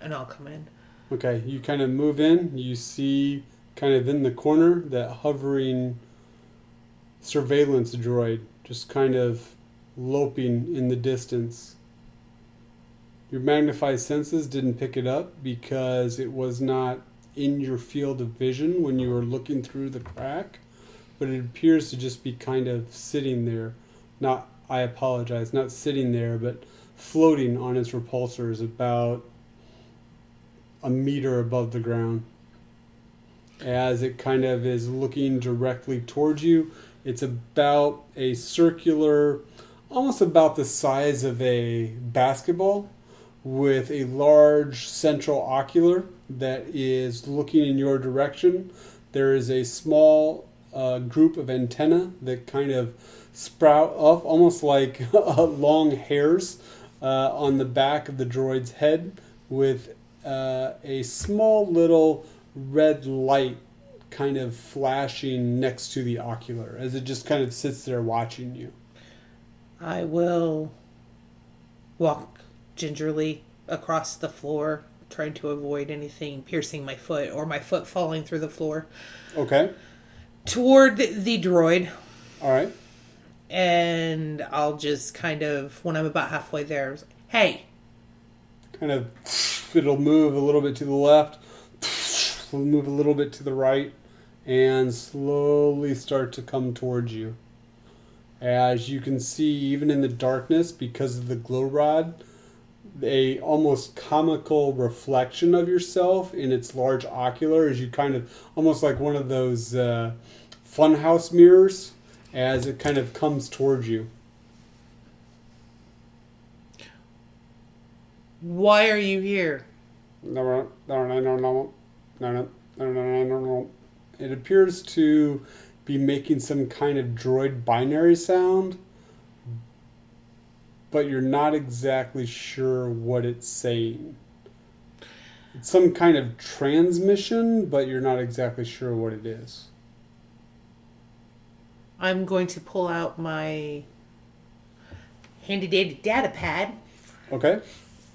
and I'll come in. Okay, you kind of move in. You see, kind of in the corner, that hovering surveillance droid just kind of loping in the distance. Your magnified senses didn't pick it up because it was not in your field of vision when you were looking through the crack, but it appears to just be kind of sitting there. Not, I apologize, not sitting there, but floating on its repulsors about a meter above the ground. As it kind of is looking directly towards you, it's about a circular, almost about the size of a basketball, with a large central ocular that is looking in your direction. There is a small uh, group of antenna that kind of sprout up, almost like long hairs, uh, on the back of the droid's head, with uh, a small little red light kind of flashing next to the ocular as it just kind of sits there watching you. I will walk gingerly across the floor, trying to avoid anything piercing my foot or my foot falling through the floor, Okay. toward the droid. All right. And I'll just kind of, when I'm about halfway there, hey, Kind of, it'll move a little bit to the left, move a little bit to the right, and slowly start to come towards you. As you can see, even in the darkness, because of the glow rod, a almost comical reflection of yourself in its large ocular as you kind of almost like one of those uh, funhouse mirrors as it kind of comes towards you. Why are you here? It appears to be making some kind of droid binary sound, but you're not exactly sure what it's saying. It's some kind of transmission, but you're not exactly sure what it is. I'm going to pull out my handy dandy data pad. Okay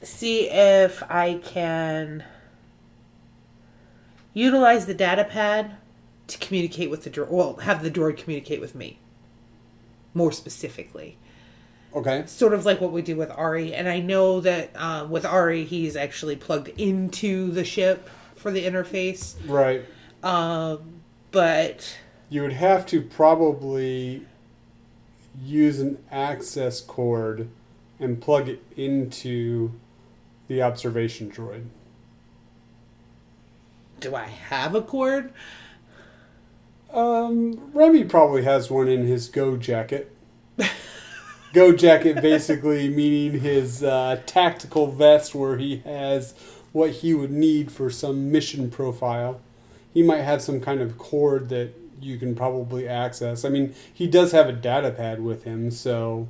see if I can utilize the data pad to communicate with the droid. Well, have the droid communicate with me. More specifically, Okay. sort of like what we do with Ari. And I know that uh, with Ari, he's actually plugged into the ship for the interface. Right. Um, but You would have to probably use an access cord and plug it into the observation droid. do I have a cord? Um, Remy probably has one in his Go jacket. Go jacket basically meaning his uh, tactical vest where he has what he would need for some mission profile. He might have some kind of cord that you can probably access. I mean, he does have a data pad with him, so.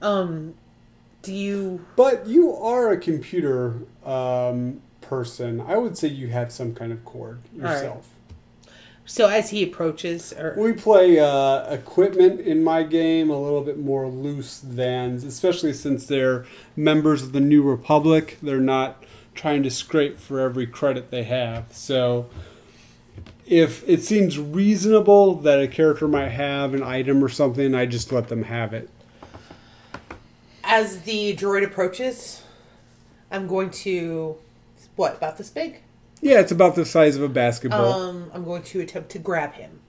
Um, do you? But you are a computer um, person. I would say you have some kind of cord right. yourself. So as he approaches, or We play uh, equipment in my game a little bit more loose than, especially since they're members of the New Republic. They're not trying to scrape for every credit they have. So, if it seems reasonable that a character might have an item or something, I just let them have it. As the droid approaches, I'm going to what about this big? Yeah, it's about the size of a basketball. Um, I'm going to attempt to grab him.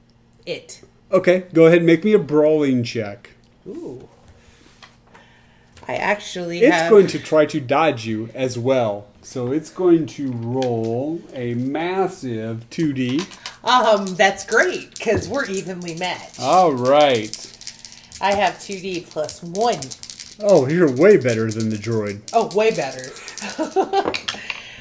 It. okay, go ahead and make me a brawling check. Ooh. I actually It's have. going to try to dodge you as well. So it's going to roll a massive 2D. Um, that's great because we're evenly matched. All right. I have 2D plus one. Oh, you're way better than the droid. Oh, way better.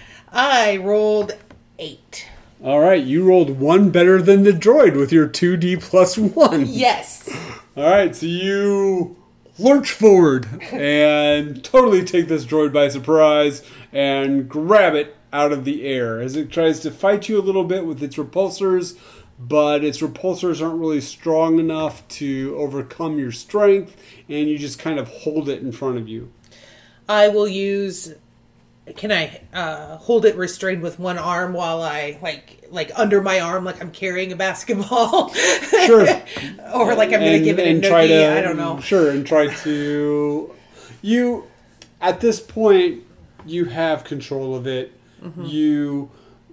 I rolled eight. All right, you rolled one better than the droid with your 2D plus one. Yes. All right, so you lurch forward and totally take this droid by surprise and grab it out of the air as it tries to fight you a little bit with its repulsors, but its repulsors aren't really strong enough to overcome your strength, and you just kind of hold it in front of you. I will use can I uh, hold it restrained with one arm while I like like under my arm like I'm carrying a basketball? Sure. or like I'm gonna give it a noogie. try to I don't know. Sure, and try to you at this point you have control of it. Mm-hmm. You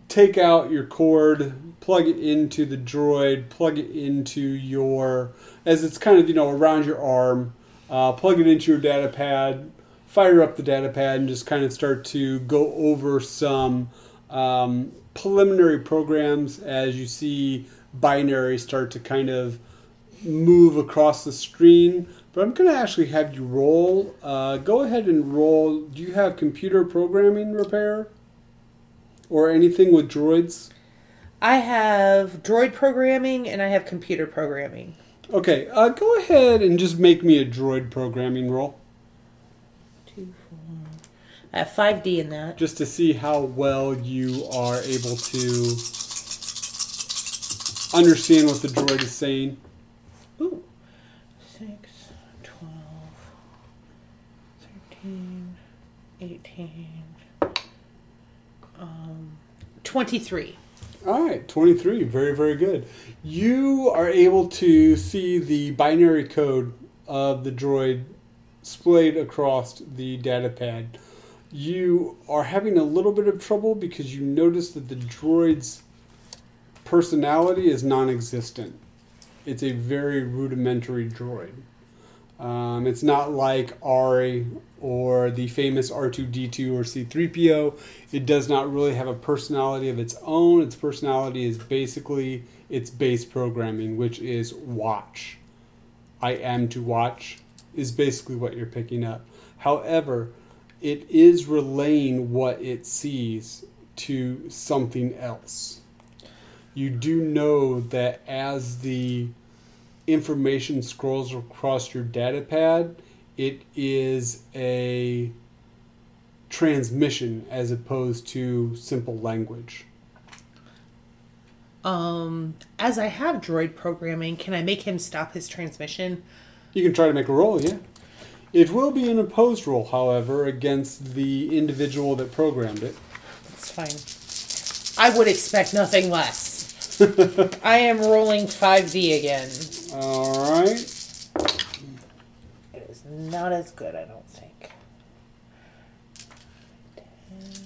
take out your cord, plug it into the droid, plug it into your as it's kind of you know around your arm. Uh, plug it into your data pad, fire up the data pad, and just kind of start to go over some um, preliminary programs as you see binary start to kind of move across the screen. But I'm going to actually have you roll. Uh, go ahead and roll. Do you have computer programming repair? Or anything with droids? I have droid programming and I have computer programming. Okay, uh, go ahead and just make me a droid programming roll. Two, four. I have five D in that. Just to see how well you are able to understand what the droid is saying. Ooh. Six, twelve, thirteen, eighteen, um, twenty-three. All right, 23. Very, very good. You are able to see the binary code of the droid splayed across the data pad. You are having a little bit of trouble because you notice that the droid's personality is non existent. It's a very rudimentary droid. Um, it's not like Ari or the famous R2D2 or C3PO. It does not really have a personality of its own. Its personality is basically its base programming, which is watch. I am to watch is basically what you're picking up. However, it is relaying what it sees to something else. You do know that as the information scrolls across your data pad, it is a transmission as opposed to simple language. Um, as I have droid programming, can I make him stop his transmission? You can try to make a roll, yeah. It will be an opposed roll, however, against the individual that programmed it. That's fine. I would expect nothing less. I am rolling 5D again. All right. It is not as good, I don't think. 10,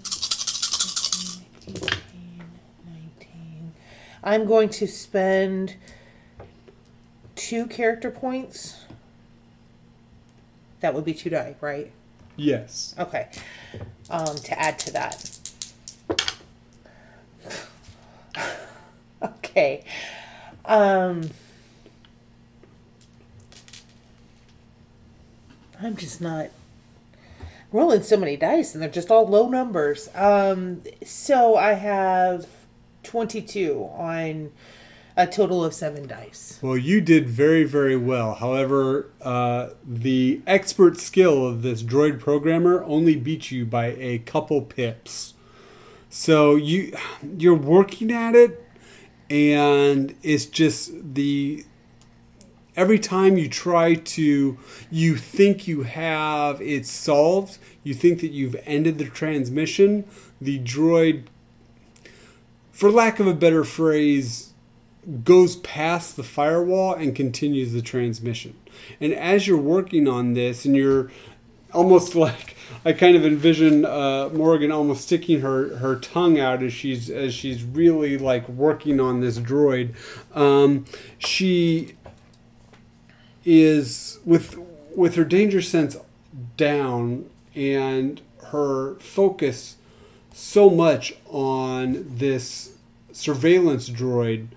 15, 18, 19. I'm going to spend two character points. That would be two die, right? Yes. Okay. Um, to add to that. Okay. Um, I'm just not rolling so many dice and they're just all low numbers. Um, so I have 22 on a total of seven dice. Well, you did very, very well. However, uh, the expert skill of this droid programmer only beat you by a couple pips. So you you're working at it, and it's just the every time you try to you think you have it solved you think that you've ended the transmission the droid for lack of a better phrase goes past the firewall and continues the transmission. And as you're working on this and you're almost like I kind of envision uh, Morrigan almost sticking her, her tongue out as she's as she's really like working on this droid. Um, she is with with her danger sense down and her focus so much on this surveillance droid,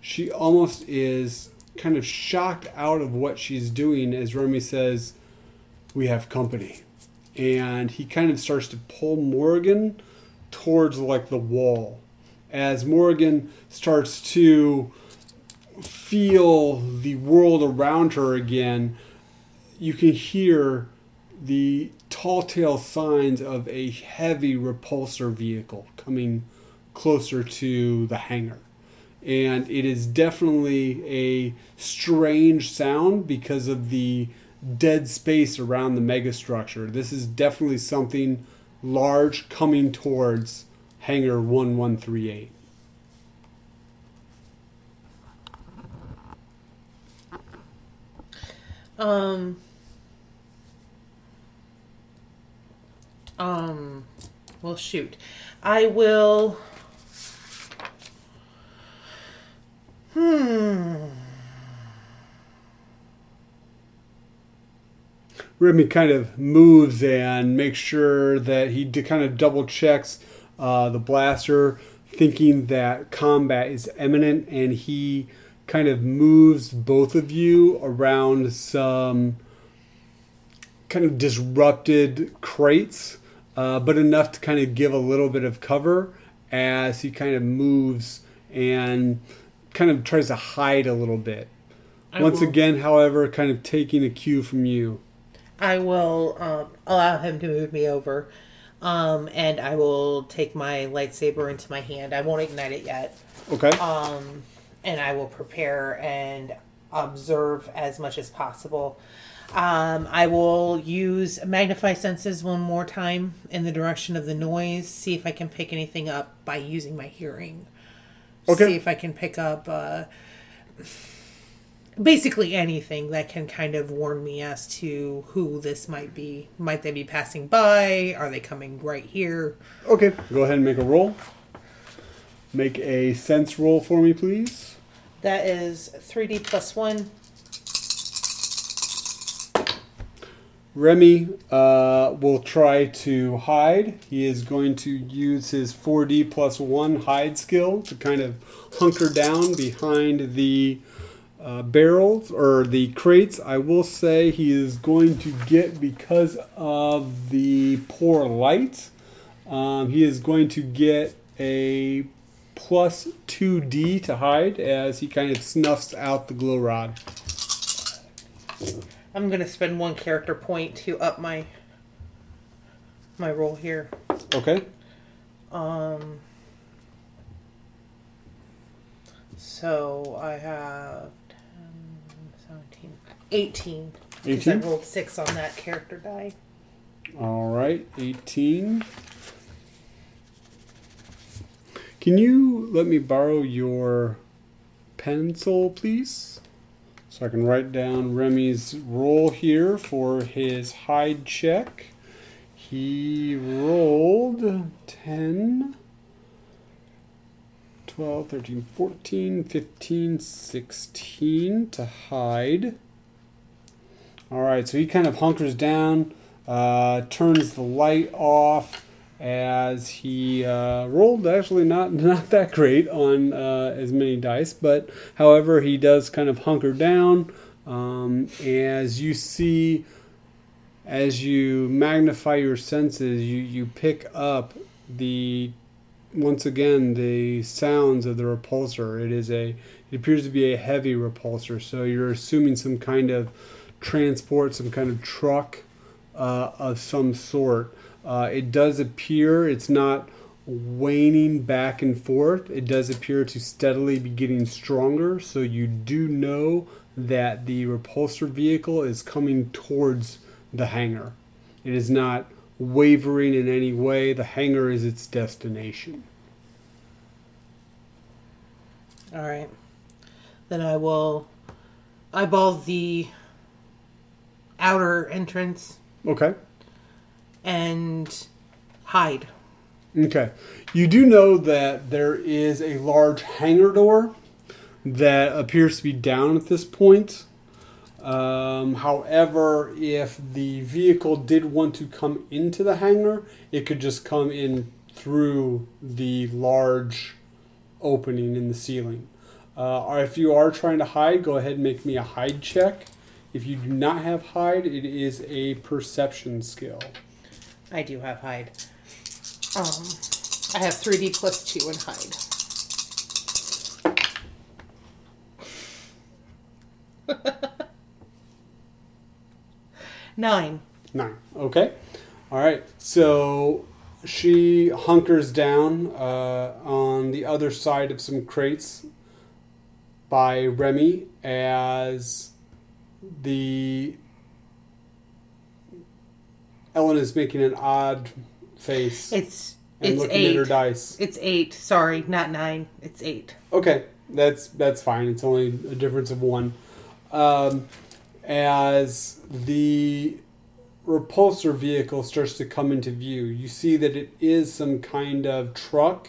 she almost is kind of shocked out of what she's doing as Remy says, We have company. And he kind of starts to pull Morrigan towards like the wall. As Morrigan starts to feel the world around her again, you can hear the tall tale signs of a heavy repulsor vehicle coming closer to the hangar. And it is definitely a strange sound because of the dead space around the megastructure. This is definitely something large coming towards hangar 1138. Um. Um. Well, shoot. I will. Hmm. Remy kind of moves and makes sure that he kind of double checks uh, the blaster, thinking that combat is imminent, and he kind of moves both of you around some kind of disrupted crates, uh, but enough to kind of give a little bit of cover as he kind of moves and kind of tries to hide a little bit. I Once will- again, however, kind of taking a cue from you. I will um, allow him to move me over, um, and I will take my lightsaber into my hand. I won't ignite it yet, Okay. um, and I will prepare and observe as much as possible. Um, I will use magnify senses one more time in the direction of the noise. See if I can pick anything up by using my hearing. Okay. See if I can pick up. Uh, basically anything that can kind of warn me as to who this might be. Might they be passing by? Are they coming right here? Okay, go ahead and make a roll. Make a sense roll for me, please. That is 3D plus 1. Remy uh, will try to hide. He is going to use his 4D plus 1 hide skill to kind of hunker down behind the uh, barrels or the crates. I will say he is going to get, because of the poor light, um, he is going to get a plus 2D to hide as he kind of snuffs out the glow rod. I'm going to spend one character point to up my my roll here. Okay? Um so I have 10, 17, 18. Because I rolled 6 on that character die. All right, 18. Can you let me borrow your pencil, please? So I can write down Remy's roll here for his hide check. He rolled 10, 12, 13, 14, 15, 16 to hide. All right, so he kind of hunkers down, uh, turns the light off as he uh, rolled. Actually, not not that great on uh, as many dice, but however, he does kind of hunker down. Um, as you see, as you magnify your senses, you you pick up the once again the sounds of the repulsor. It is a it appears to be a heavy repulsor, so you're assuming some kind of transport, some kind of truck uh, of some sort. Uh, it does appear it's not waning back and forth. It does appear to steadily be getting stronger. So you do know that the repulsor vehicle is coming towards the hangar. It is not wavering in any way. The hangar is its destination. All right. Then I will eyeball the outer entrance Okay. and hide. Okay. You do know that there is a large hangar door that appears to be down at this point. Um, however, if the vehicle did want to come into the hangar, it could just come in through the large opening in the ceiling. Uh, or if you are trying to hide, go ahead and make me a hide check. If you do not have hide, it is a perception skill. I do have hide. Um, I have 3D plus 2 in hide. Nine. Nine. Okay. All right. So she hunkers down uh, on the other side of some crates by Remy as the Ellen is making an odd face It's and it's looking at her eight. dice. It's eight. Sorry, not nine. It's eight. Okay, that's that's fine. It's only a difference of one. Um, as the repulsor vehicle starts to come into view, you see that it is some kind of truck,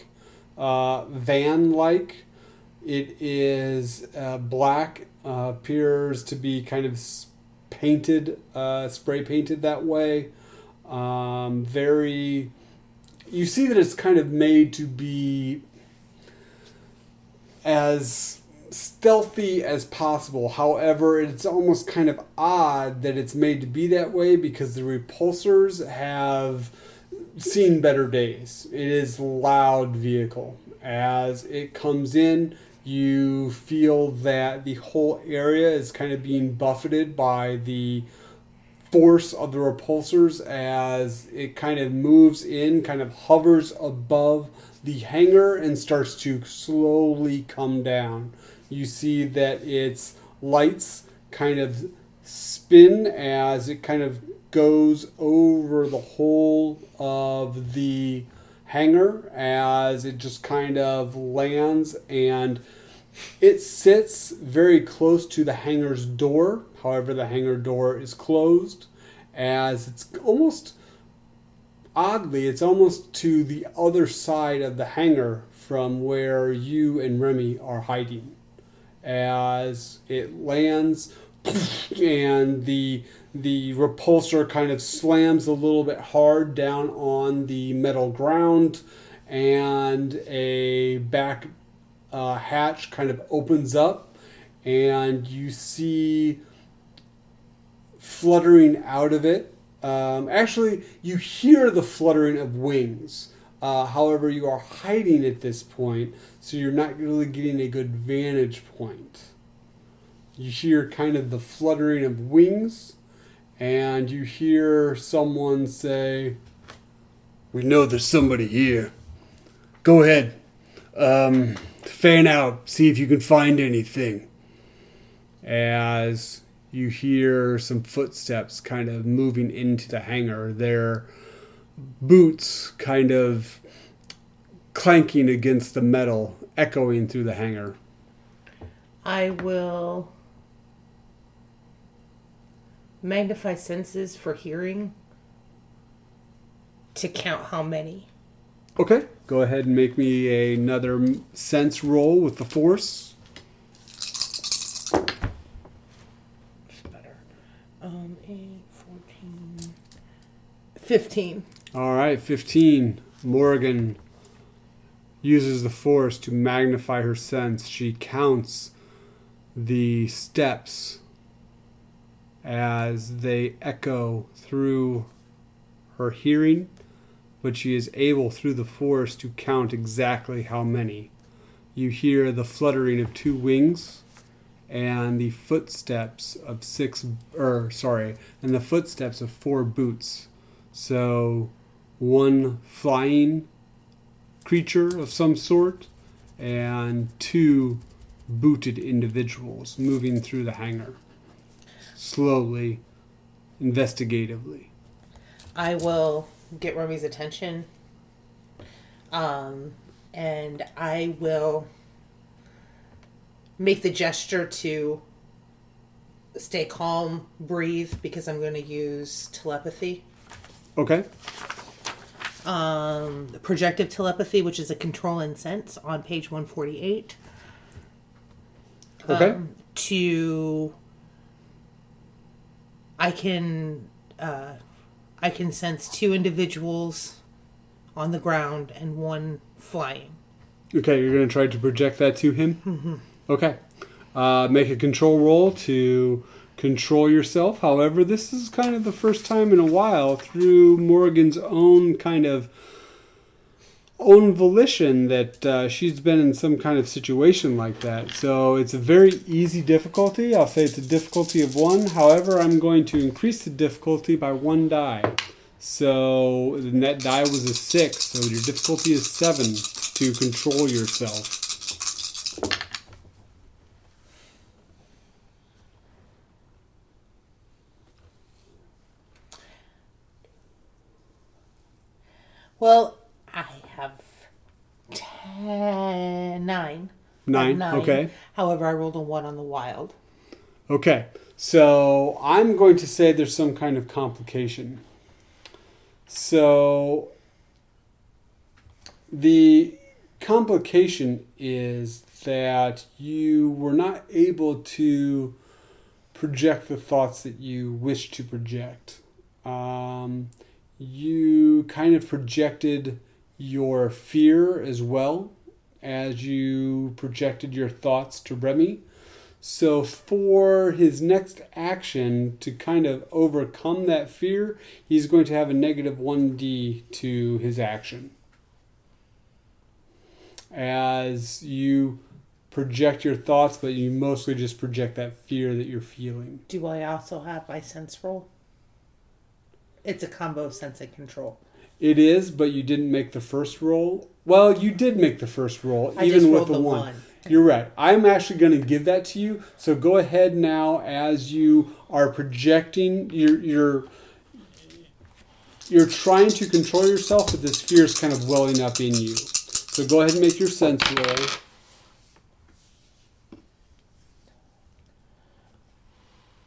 uh, van-like. It is uh, black, uh, appears to be kind of painted, uh, spray painted that way. Um, very. You see that it's kind of made to be as stealthy as possible. However, it's almost kind of odd that it's made to be that way because the repulsors have seen better days. It is loud vehicle. As it comes in, you feel that the whole area is kind of being buffeted by the force of the repulsors as it kind of moves in, kind of hovers above the hangar and starts to slowly come down. You see that its lights kind of spin as it kind of goes over the whole of the hangar as it just kind of lands and it sits very close to the hangar's door. However, the hangar door is closed as it's almost oddly, it's almost to the other side of the hangar from where you and Remy are hiding. As it lands and the the repulsor kind of slams a little bit hard down on the metal ground and a back uh, hatch kind of opens up and you see fluttering out of it. Um, actually, you hear the fluttering of wings. Uh, however, you are hiding at this point, so you're not really getting a good vantage point. You hear kind of the fluttering of wings, and you hear someone say, We know there's somebody here. Go ahead. Um, fan out, see if you can find anything. As you hear some footsteps kind of moving into the hangar, their boots kind of clanking against the metal, echoing through the hangar. I will magnify senses for hearing to count how many. Okay, go ahead and make me another sense roll with the force. Better. Um, 8, 14, 15. All right, 15. Morrigan uses the force to magnify her sense. She counts the steps as they echo through her hearing, but she is able through the force to count exactly how many. You hear the fluttering of two wings and the footsteps of six or sorry, and the footsteps of four boots. So one flying creature of some sort and two booted individuals moving through the hangar slowly investigatively I will get Remy's attention. Um, and I will make the gesture to stay calm, breathe, because I'm going to use telepathy. okay Um, projective telepathy, which is a control and sense on page 148. okay um, to I can uh, I can sense two individuals on the ground and one flying. okay you're going to try to project that to him? Okay. Uh, make a control roll to control yourself. However this is kind of the first time in a while through morrigan's own kind of own volition that uh, she's been in some kind of situation like that. So it's a very easy difficulty. I'll say it's a difficulty of one. However, I'm going to increase the difficulty by one die. So the net die was a six. So your difficulty is seven to control yourself. Well, I have ten, nine. Nine. Okay. However, I rolled a one on the wild. Okay. So I'm going to say there's some kind of complication. So the complication is that you were not able to project the thoughts that you wish to project. Um, you kind of projected your fear as well as you projected your thoughts to Remy. So, for his next action to kind of overcome that fear, he's going to have a negative 1d to his action. As you project your thoughts, but you mostly just project that fear that you're feeling. Do I also have my sense roll? It's a combo of sense and control. It is, but you didn't make the first roll. Well, you did make the first roll, I even with the, the one. one. You're right. I'm actually going to give that to you. So go ahead now, as you are projecting, you're you're you're trying to control yourself, but this fear is kind of welling up in you. So go ahead and make your sense roll.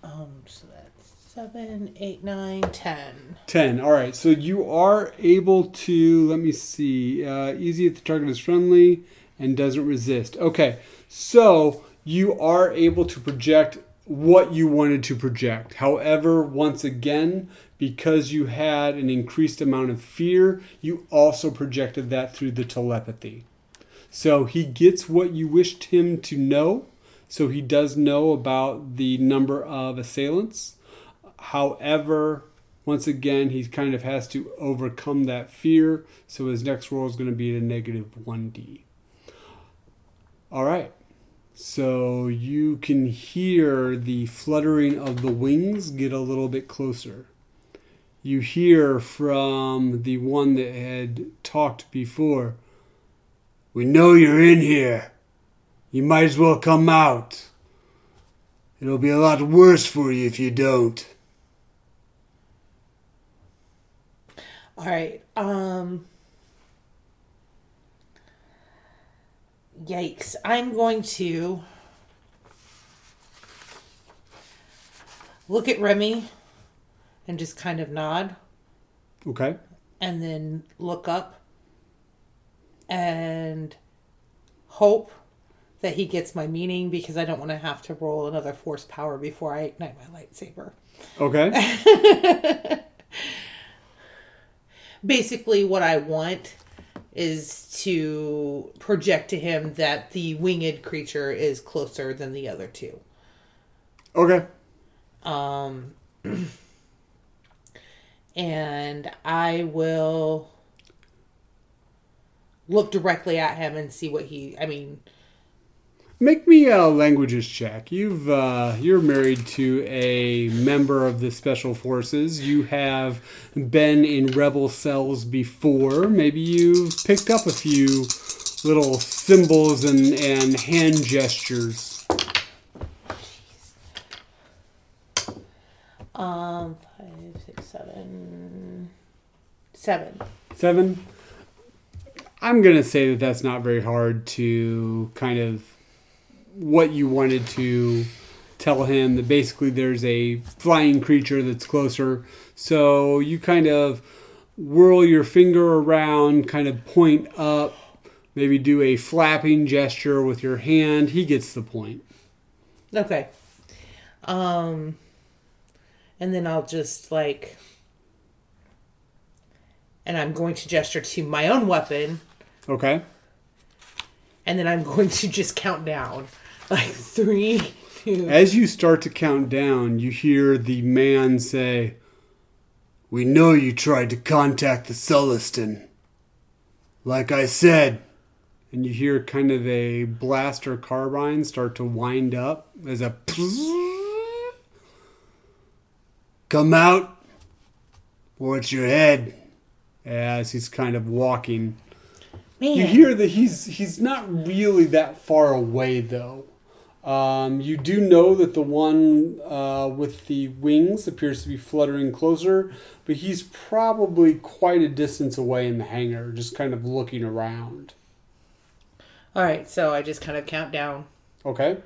Um, so that's seven, eight, nine, ten. 10. All right. So you are able to, let me see, uh, easy if the target is friendly and doesn't resist. Okay. So you are able to project what you wanted to project. However, once again, because you had an increased amount of fear, you also projected that through the telepathy. So he gets what you wished him to know. So he does know about the number of assailants. However, once again, he kind of has to overcome that fear. So his next roll is going to be a negative 1d. All right. So you can hear the fluttering of the wings get a little bit closer. You hear from the one that had talked before. We know you're in here. You might as well come out. It'll be a lot worse for you if you don't. All right. Um. Yikes! I'm going to look at Remy and just kind of nod, Okay. and then look up and hope that he gets my meaning because I don't want to have to roll another force power before I ignite my lightsaber. Okay. basically what I want is to project to him that the winged creature is closer than the other two. okay. Um and I will look directly at him and see what he I mean Make me a languages check. You've uh, you're married to a member of the special forces. You have been in rebel cells before. Maybe you've picked up a few little symbols and, and hand gestures. um five, six, seven seven. Seven. I'm gonna say that that's not very hard to kind of what you wanted to tell him that basically there's a flying creature that's closer. So you kind of whirl your finger around, kind of point up, maybe do a flapping gesture with your hand. He gets the point. Okay. Um and then I'll just like and I'm going to gesture to my own weapon Okay. and then I'm going to just count down. Like three, two As you start to count down, you hear the man say, We know you tried to contact the Sulliston. Like I said. And you hear kind of a blaster carbine start to wind up as a. Come out, or it's your head. As he's kind of walking. Man. You hear that he's he's not really that far away though. Um, you do know that the one uh, with the wings appears to be fluttering closer, but he's probably quite a distance away in the hangar, just kind of looking around. All right, so I just kind of count down Okay.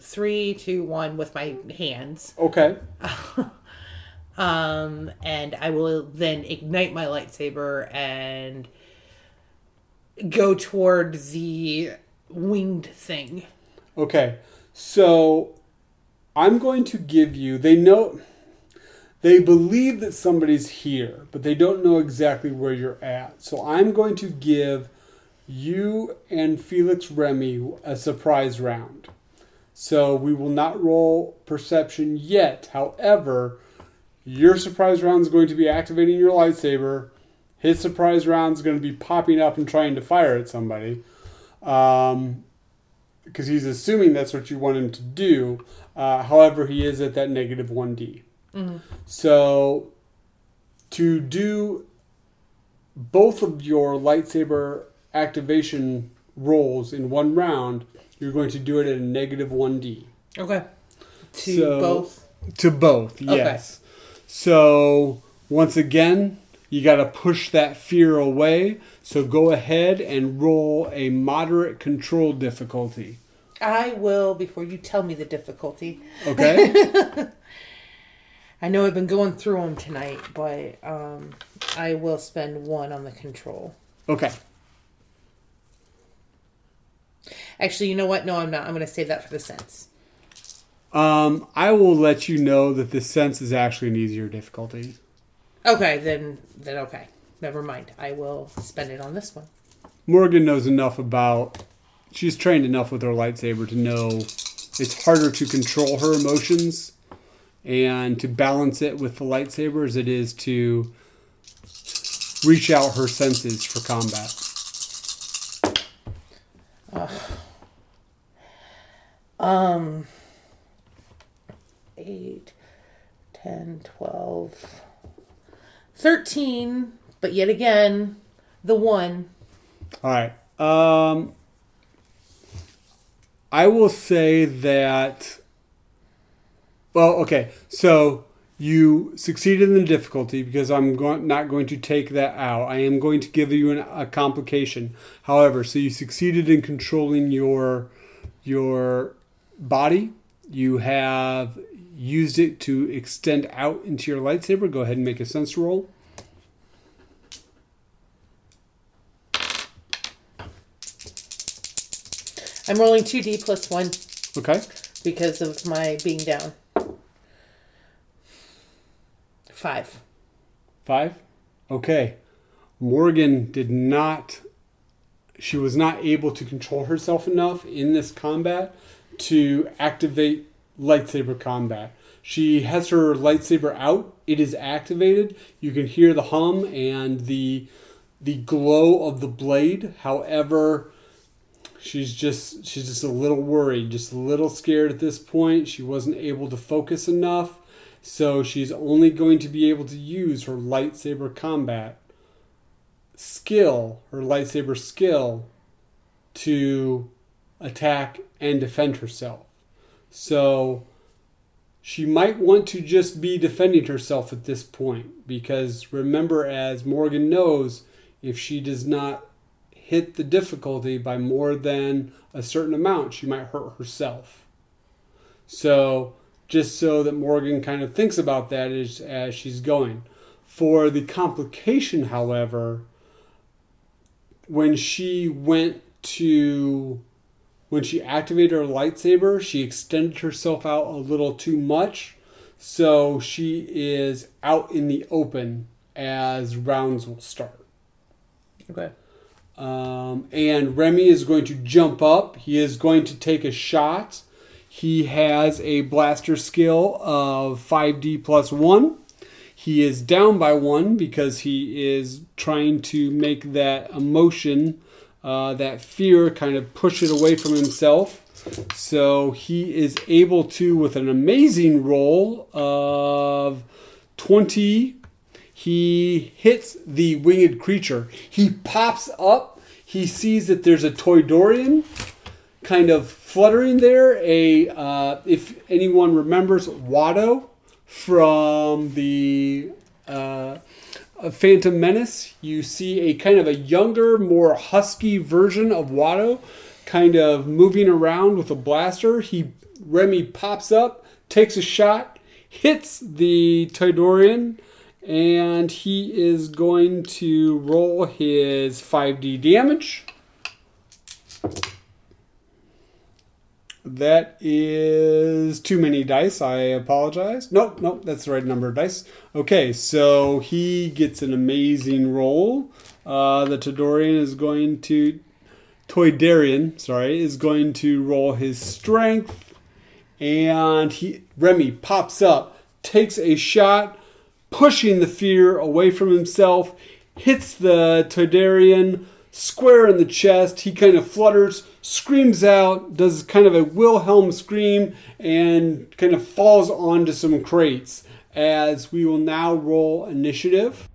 three, two, one with my hands. Okay. Um, and I will then ignite my lightsaber and go toward the winged thing. Okay. So I'm going to give you. They know. They believe that somebody's here, but they don't know exactly where you're at. So I'm going to give you and Felix Remy a surprise round. So we will not roll perception yet. However, your surprise round is going to be activating your lightsaber. His surprise round is going to be popping up and trying to fire at somebody. Um, because he's assuming that's what you want him to do. Uh, however, he is at that negative 1d. So, to do both of your lightsaber activation rolls in one round, you're going to do it at a negative 1d. Okay. To So- both. To both, yes. So, once again, you got to push that fear away. So, go ahead and roll a moderate control difficulty. I will before you tell me the difficulty. Okay? I know I've been going through them tonight, but um, I will spend one on the control. okay. Actually, you know what? No, I'm not. I'm going to save that for the sense. Um, I will let you know that the sense is actually an easier difficulty. Okay, then then okay. Never mind. I will spend it on this one. Morrigan knows enough about. She's trained enough with her lightsaber to know it's harder to control her emotions and to balance it with the lightsaber as it is to reach out her senses for combat. Um, 8, 10, 12, 13, but yet again, the one. All right. Um, I will say that. Well, okay. So you succeeded in the difficulty because I'm not going to take that out. I am going to give you an, a complication. However, so you succeeded in controlling your your body. You have used it to extend out into your lightsaber. Go ahead and make a sense roll. I'm rolling 2d plus 1 Okay. because of my being down. 5. Five? Okay. Morrigan did not, she was not able to control herself enough in this combat to activate lightsaber combat. She has her lightsaber out. It is activated. You can hear the hum and the the glow of the blade. However, she's just she's just a little worried, just a little scared at this point. She wasn't able to focus enough. So she's only going to be able to use her lightsaber combat skill, her lightsaber skill, to attack and defend herself. So she might want to just be defending herself at this point because remember, as Morrigan knows, if she does not hit the difficulty by more than a certain amount, she might hurt herself. So, just so that Morrigan kind of thinks about that as, as she's going. For the complication, however, when she went to when she activated her lightsaber, she extended herself out a little too much. So she is out in the open as rounds will start. Okay. Um, and Remy is going to jump up. He is going to take a shot. He has a blaster skill of 5d plus 1. He is down by 1 because he is trying to make that emotion, uh, that fear, kind of push it away from himself. So he is able to, with an amazing roll of 20 he hits the winged creature. He pops up. He sees that there's a Toydarian kind of fluttering there. A uh, if anyone remembers Watto from the uh, Phantom Menace, you see a kind of a younger, more husky version of Watto, kind of moving around with a blaster. He Remy pops up, takes a shot, hits the Toydarian, and he is going to roll his 5d damage. That is too many dice. I apologize. Nope, nope, that's the right number of dice. Okay, so he gets an amazing roll. Uh, the Toydarian is going to. Toydarian, sorry, is going to roll his strength. And he Remy pops up, takes a shot, pushing the fear away from himself, hits the Toydarian square in the chest. He kind of flutters, screams out, does kind of a Wilhelm scream, and kind of falls onto some crates. As we will now roll initiative.